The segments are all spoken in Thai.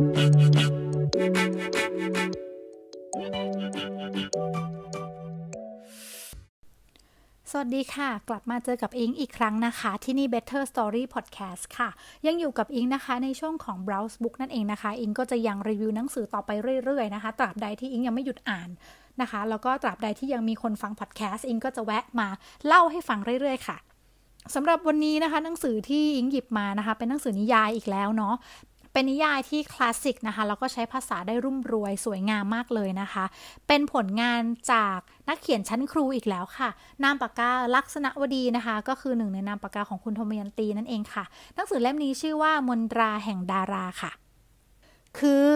สวัสดีค่ะ กลับมาเจอกับอิงอีกครั้งนะคะ ที่นี่ Better Story Podcast ค่ะ ยังอยู่กับอิงนะคะในช่วงของ Browse Book นั่นเองนะคะ อิงก็จะยังรีวิวหนังสือต่อไปเรื่อยๆนะคะตราบใดที่อิงยังไม่หยุดอ่านนะคะ แล้วก็ตราบใดที่ยังมีคนฟัง podcast อิงก็จะแวะมาเล่าให้ฟังเรื่อยๆค่ะสำหรับวันนี้นะคะ หนังสือที่อิงหยิบมานะคะ เป็นหนังสือนิยายอีกแล้วเนาะ เป็นนิยายที่คลาสสิกนะคะ แล้วก็ใช้ภาษาได้รุ่มรวยสวยงามมากเลยนะคะ เป็นผลงานจากนักเขียนชั้นครูอีกแล้วค่ะ นามปากกาลักษณะวดีนะคะ ก็คือหนึ่งในนามปากกาของคุณธมยันตีนั่นเองค่ะ หนังสือเล่มนี้ชื่อว่ามนตราแห่งดาราค่ะ คือ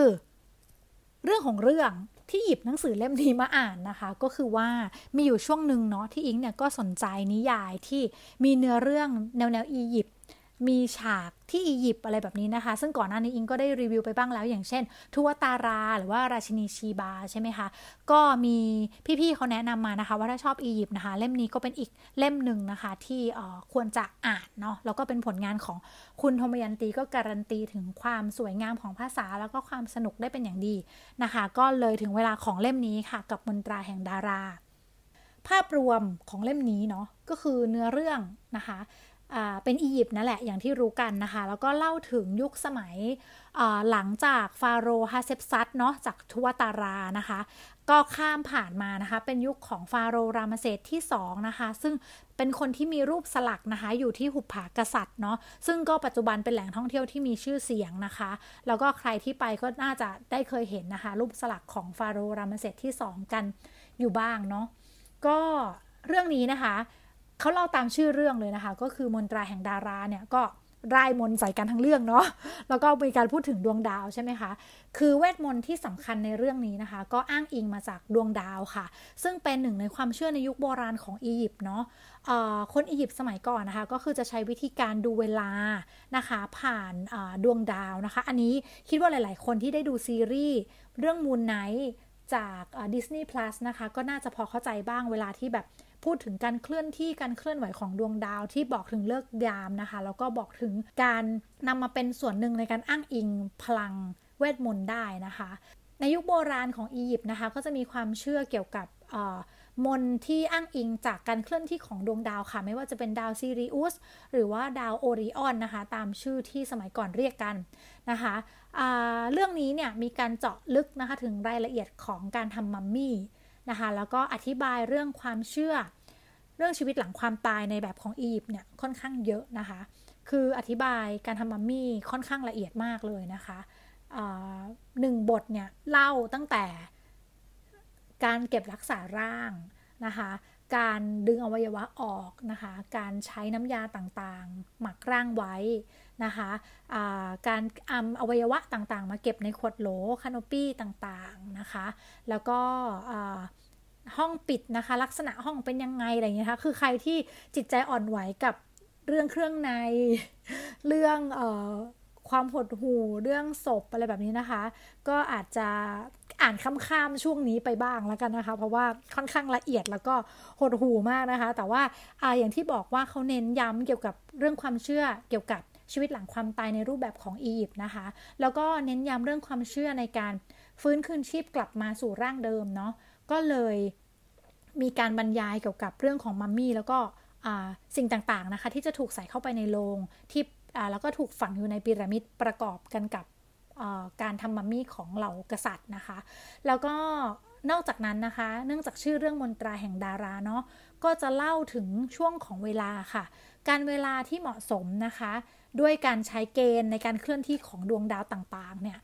เรื่องของเรื่องที่หยิบหนังสือเล่มนี้มาอ่านนะคะ ก็คือว่ามีอยู่ช่วงหนึ่งเนาะที่อิงเนี่ยก็สนใจนิยายที่มีเนื้อเรื่องแนวแนวอียิปต์ มีฉากที่อียิปต์อะไรแบบนี้นะคะ ซึ่งก่อนหน้านี้อิงก็ได้รีวิวไปบ้างแล้ว อย่างเช่น ทุวตารา หรือว่าราชินีชีบาใช่ไหมคะ ก็มีพี่ๆเขาแนะนำมานะคะ ว่าถ้าชอบอียิปต์นะคะ เล่มนี้ก็เป็นอีกเล่มหนึ่งนะคะ ที่ควรจะอ่านเนาะแล้วก็เป็นผลงานของคุณธมยันตีก็การันตีถึงความสวยงามของภาษาแล้วก็ความสนุกได้เป็นอย่างดีนะคะ ก็เลยถึงเวลาของเล่มนี้ค่ะ กับมนตราแห่งดารา ภาพรวมของเล่มนี้เนาะก็คือเนื้อเรื่องนะคะ เป็นอียิปต์นั่นแหละอย่างที่รู้กันนะคะ แล้วก็เล่าถึงยุคสมัยหลังจากฟาโรห์ฮาเซปซัตเนาะจากทวตารานะคะ ก็ข้ามผ่านมานะคะ เป็นยุคของฟาโรห์รามเซตที่2นะคะ ซึ่งเป็นคนที่มีรูปสลักนะคะ อยู่ที่หุบผากษัตริย์เนาะซึ่งก็ปัจจุบันเป็นแหล่งท่องเที่ยวที่มีชื่อเสียงนะคะ แล้วก็ใครที่ไปก็น่าจะได้เคยเห็นนะคะ รูปสลักของฟาโรห์รามเซตที่ 2 กันอยู่บ้างเนาะก็เรื่องนี้นะคะ เขาเล่าตามชื่อเรื่องเลยนะคะ ก็คือมนตราแห่งดาราเนี่ยก็รายมนใส่กันทั้งเรื่องเนาะ แล้วก็มีการพูดถึงดวงดาวใช่ไหมคะ คือเวทมนต์ที่สำคัญในเรื่องนี้นะคะ ก็อ้างอิงมาจากดวงดาวค่ะ ซึ่งเป็นหนึ่งในความเชื่อในยุคโบราณของอียิปต์เนาะคนอียิปต์สมัยก่อนนะคะ ก็คือจะใช้วิธีการดูเวลานะคะ ผ่านดวงดาวนะคะ อันนี้คิดว่าหลาย ๆ คนที่ได้ดูซีรีส์เรื่องมูนไนท์ จาก Disney Plus นะคะ ก็น่าจะพอเข้าใจบ้างเวลาที่แบบพูดถึงการเคลื่อนที่การเคลื่อนไหวของดวงดาวที่บอกถึงเลิกยามนะคะ แล้วก็บอกถึงการนำมาเป็นส่วนหนึ่งในการอ้างอิงพลังเวทมนต์ได้นะคะ ในยุคโบราณของอียิปต์นะคะ ก็จะมีความเชื่อเกี่ยวกับ มนที่อ้างอิงจากการเคลื่อนที่ของดวงดาวค่ะ ไม่ว่าจะเป็นดาวซีริอุสหรือว่าดาวโอริออนนะคะ ตามชื่อที่สมัยก่อนเรียกกันนะคะเรื่องนี้เนี่ยมีการเจาะลึกนะคะถึงรายละเอียดของการทำมัมมี่นะคะแล้วก็อธิบายเรื่องความเชื่อ เรื่องชีวิตหลังความตายในแบบของอียิปต์เนี่ยค่อนข้างเยอะนะคะ คืออธิบายการทำมัมมี่ค่อนข้างละเอียดมากเลยนะคะหนึ่งบทเนี่ยเล่าตั้งแต่ การเก็บรักษาร่างนะคะการดึงอวัยวะออกนะคะ การใช้น้ำยาต่างๆ หมักร่างไว้นะคะะการอำอวัยวะต่างๆ มาเก็บในขวดโหลคานปี้ต่างๆนะคะ แล้วก็ห้องปิดนะคะ ลักษณะห้องเป็นยังไงอะไรอย่างเงี้ยคะคือใครที่จิตใจอ่อนไหวกับเรื่องเครื่องใน เรื่องอความหดหู่เรื่องศพอะไรแบบนี้นะคะ ก็อาจจะ อ่านค้ามๆช่วงนี้ไปบ้างแล้วกันนะคะ เพราะว่าค่อนข้างละเอียดแล้วก็หดหูมากนะคะ แต่ว่าอาอย่างที่บอกว่าเขาเน้นย้ำเกี่ยวกับเรื่องความเชื่อเกี่ยวกับชีวิตหลังความตายในรูปแบบของอียิปต์นะคะ แล้วก็เน้นย้ำเรื่องความเชื่อในการฟื้นคืนชีพกลับมาสู่ร่างเดิมเนาะก็เลยมีการบรรยายเกี่ยวกับเรื่องของมัมมี่แล้วก็สิ่งต่างๆนะคะ ที่จะถูกใส่เข้าไปในโลงที่แล้วก็ถูกฝังอยู่ในพีระมิดประกอบกันกับ การทำมัมมี่ของเหล่ากษัตริย์นะคะ แล้วก็นอกจากนั้นนะคะ เนื่องจากชื่อเรื่องมนตราแห่งดาราเนาะก็จะเล่าถึงช่วงของเวลาค่ะ การเวลาที่เหมาะสมนะคะ ด้วยการใช้เกณฑ์ในการเคลื่อนที่ของดวงดาวต่างๆเนี่ย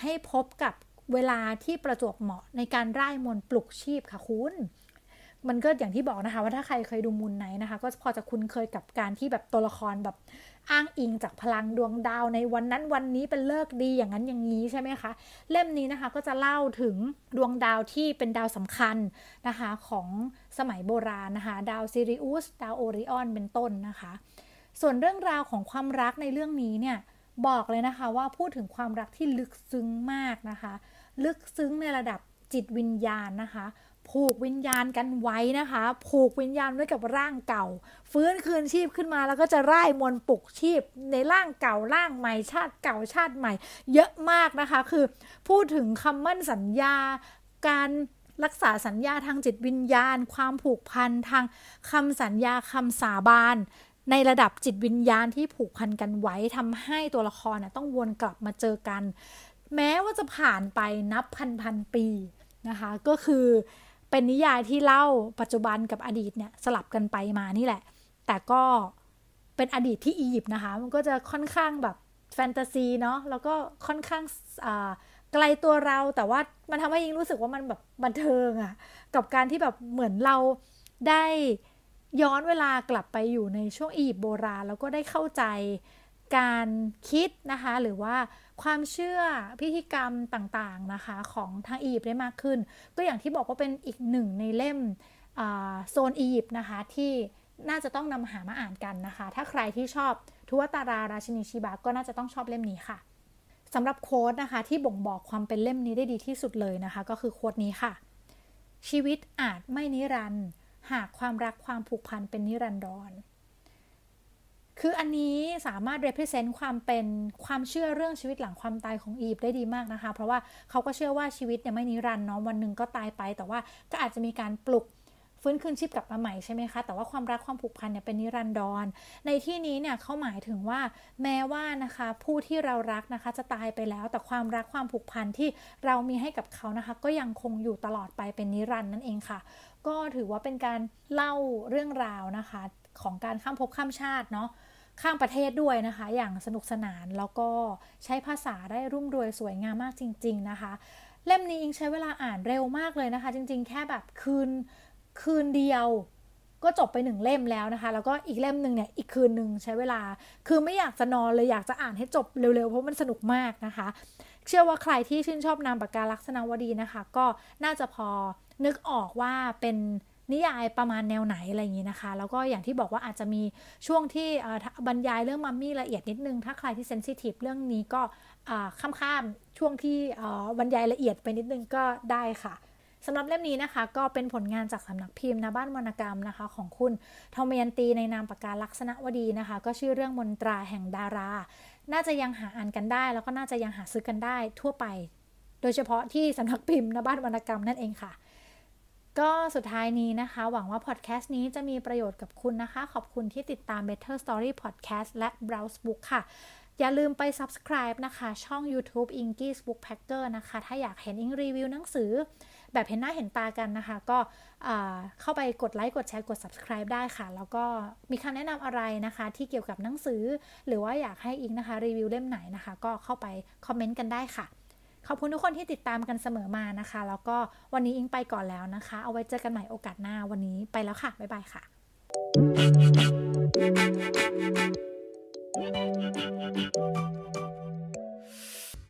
ให้พบกับเวลาที่ประจวบเหมาะในการร่ายมนปลุกชีพค่ะคุณ มันก็อย่างที่บอกนะคะ ว่าถ้าใครเคยดูมูลไหนนะคะ ก็พอจะคุ้นเคยกับการที่แบบตัวละครแบบอ้างอิงจากพลังดวงดาวในวันนั้นวันนี้เป็นเลิกดีอย่างนั้นอย่างนี้ใช่ไหมคะ เล่มนี้นะคะก็จะเล่าถึงดวงดาวที่เป็นดาวสำคัญนะคะของสมัยโบราณนะคะ ดาวซิริอุสดาวโอริออนเป็นต้นนะคะ ส่วนเรื่องราวของความรักในเรื่องนี้เนี่ยบอกเลยนะคะว่าพูดถึงความรักที่ลึกซึ้งมากนะคะ ลึกซึ้งในระดับจิตวิญญาณนะคะ ผูกวิญญาณกันไว้นะคะ ผูกวิญญาณไว้กับร่างเก่า ฟื้นคืนชีพขึ้นมาแล้วก็จะร่ายมนปลุกชีพ ในร่างเก่าร่างใหม่ชาติเก่าชาติใหม่ เยอะมากนะคะ คือพูดถึงคำมั่นสัญญา การรักษาสัญญาทางจิตวิญญาณ ความผูกพันทางคำสัญญาคำสาบานในระดับจิตวิญญาณที่ผูกพันกันไว้ทำให้ตัวละครต้องวนกลับมาเจอกัน แม้ว่าจะผ่านไปนับพันพันปีนะคะ ก็คือ เป็นนิยายที่เล่าปัจจุบันกับอดีตเนี่ยสลับกันไปมานี่แหละ แต่ก็เป็นอดีตที่อียิปต์นะคะ มันก็จะค่อนข้างแบบแฟนตาซีเนาะแล้วก็ค่อนข้างไกลตัวเราแต่ว่ามันทำให้ยิงรู้สึกว่ามันแบบบันเทิงอะกับการที่แบบเหมือนเราได้ย้อนเวลากลับไปอยู่ในช่วงอียิปต์โบราณแล้วก็ได้เข้าใจ การคิดนะคะหรือว่าความเชื่อพิธีกรรมต่างๆนะคะของทางอียิปต์ได้มากขึ้น ก็อย่างที่บอกว่าเป็นอีกหนึ่งในเล่มโซนอียิปต์นะคะที่น่าจะต้องนำหามาอ่านกันนะคะ ถ้าใครที่ชอบทุวตาราราชินีชิบะก็น่าจะต้องชอบเล่มนี้ค่ะสำหรับโค้ดนะคะที่บ่งบอกความเป็นเล่มนี้ได้ดีที่สุดเลยนะคะ ก็คือโค้ดนี้ค่ะ ชีวิตอาจไม่นิรันดร์หากความรักความผูกพันเป็นนิรันดร คืออันนี้สามารถ represent ความเป็นความเชื่อเรื่องชีวิตหลังความตายของอีฟได้ดีมากนะคะ เพราะว่าเขาก็เชื่อว่าชีวิตเนี่ยไม่นิรันดร์เนาะวันหนึ่งก็ตายไป แต่ว่าก็อาจจะมีการปลุกฟื้นคืนชีพกลับมาใหม่ใช่ไหมคะ แต่ว่าความรักความผูกพันเนี่ยเป็นนิรันดร ในที่นี้เนี่ยเขาหมายถึงว่าแม้ว่านะคะผู้ที่เรารักนะคะจะตายไปแล้ว แต่ความรักความผูกพันที่เรามีให้กับเขานะคะ ก็ยังคงอยู่ตลอดไปเป็นนิรันดร์นั่นเองค่ะ ก็ถือว่าเป็นการเล่าเรื่องราวนะคะ ของการข้ามภพข้ามชาติเนาะข้ามประเทศด้วยนะคะ อย่างสนุกสนานแล้วก็ใช้ภาษาได้รุ่มรวยสวยงามมากจริง ๆนะคะ เล่มนี้อิงใช้เวลาอ่านเร็วมากเลยนะคะ จริง ๆ แค่แบบคืนคืนเดียวก็จบไปหนึ่งเล่มแล้วนะคะ แล้วก็อีกเล่มหนึ่งเนี่ยอีกคืนหนึ่งใช้เวลา คือไม่อยากจะนอนเลยอยากจะอ่านให้จบเร็วๆ เพราะมันสนุกมากนะคะ เชื่อว่าใครที่ชื่นชอบนามปากกาลักษณะวดีนะคะ ก็น่าจะพอนึกออกว่าเป็น นิยายประมาณแนวไหนอะไรอย่างนี้นะคะ แล้วก็อย่างที่บอกว่าอาจจะมีช่วงที่บรรยายเรื่องมัมมี่ละเอียดนิดนึง ถ้าใครที่เซนซิทีฟเรื่องนี้ก็ข้ามๆช่วงที่บรรยายละเอียดไปนิดนึงก็ได้ค่ะสำหรับเล่มนี้นะคะ ก็เป็นผลงานจากสำนักพิมพ์นะบ้านวรรณกรรมนะคะ ของคุณทอมยันตีในนามปากกาลักษณะวดีนะคะ ก็ชื่อเรื่องมนตราแห่งดารา น่าจะยังหาอ่านกันได้ แล้วก็น่าจะยังหาซื้อกันได้ทั่วไป โดยเฉพาะที่สำนักพิมพ์นะบ้านวรรณกรรมนั่นเองค่ะ ก็สุดท้ายนี้นะคะ หวังว่าพอดแคสต์นี้จะมีประโยชน์กับคุณนะคะ ขอบคุณที่ติดตาม Better Story Podcast และ Browse Book ค่ะ อย่าลืมไป subscribe นะคะ ช่อง YouTube Inky's Book Packer นะคะ ถ้าอยากเห็นอิงรีวิวหนังสือ แบบเห็นหน้าเห็นตากันนะคะ ก็เข้าไปกดไลค์กดแชร์กด subscribe ได้ค่ะ แล้วก็มีคำแนะนำอะไรนะคะ ที่เกี่ยวกับหนังสือ หรือว่าอยากให้อิงนะคะรีวิวเล่มไหนนะคะ ก็เข้าไปคอมเมนต์กันได้ค่ะ ขอบคุณทุกคนที่ติดตามกันเสมอมานะคะ แล้วก็วันนี้อิงไปก่อนแล้วนะคะ เอาไว้เจอกันใหม่โอกาสหน้าวันนี้ไปแล้วค่ะ บ๊ายบายค่ะ Thank you.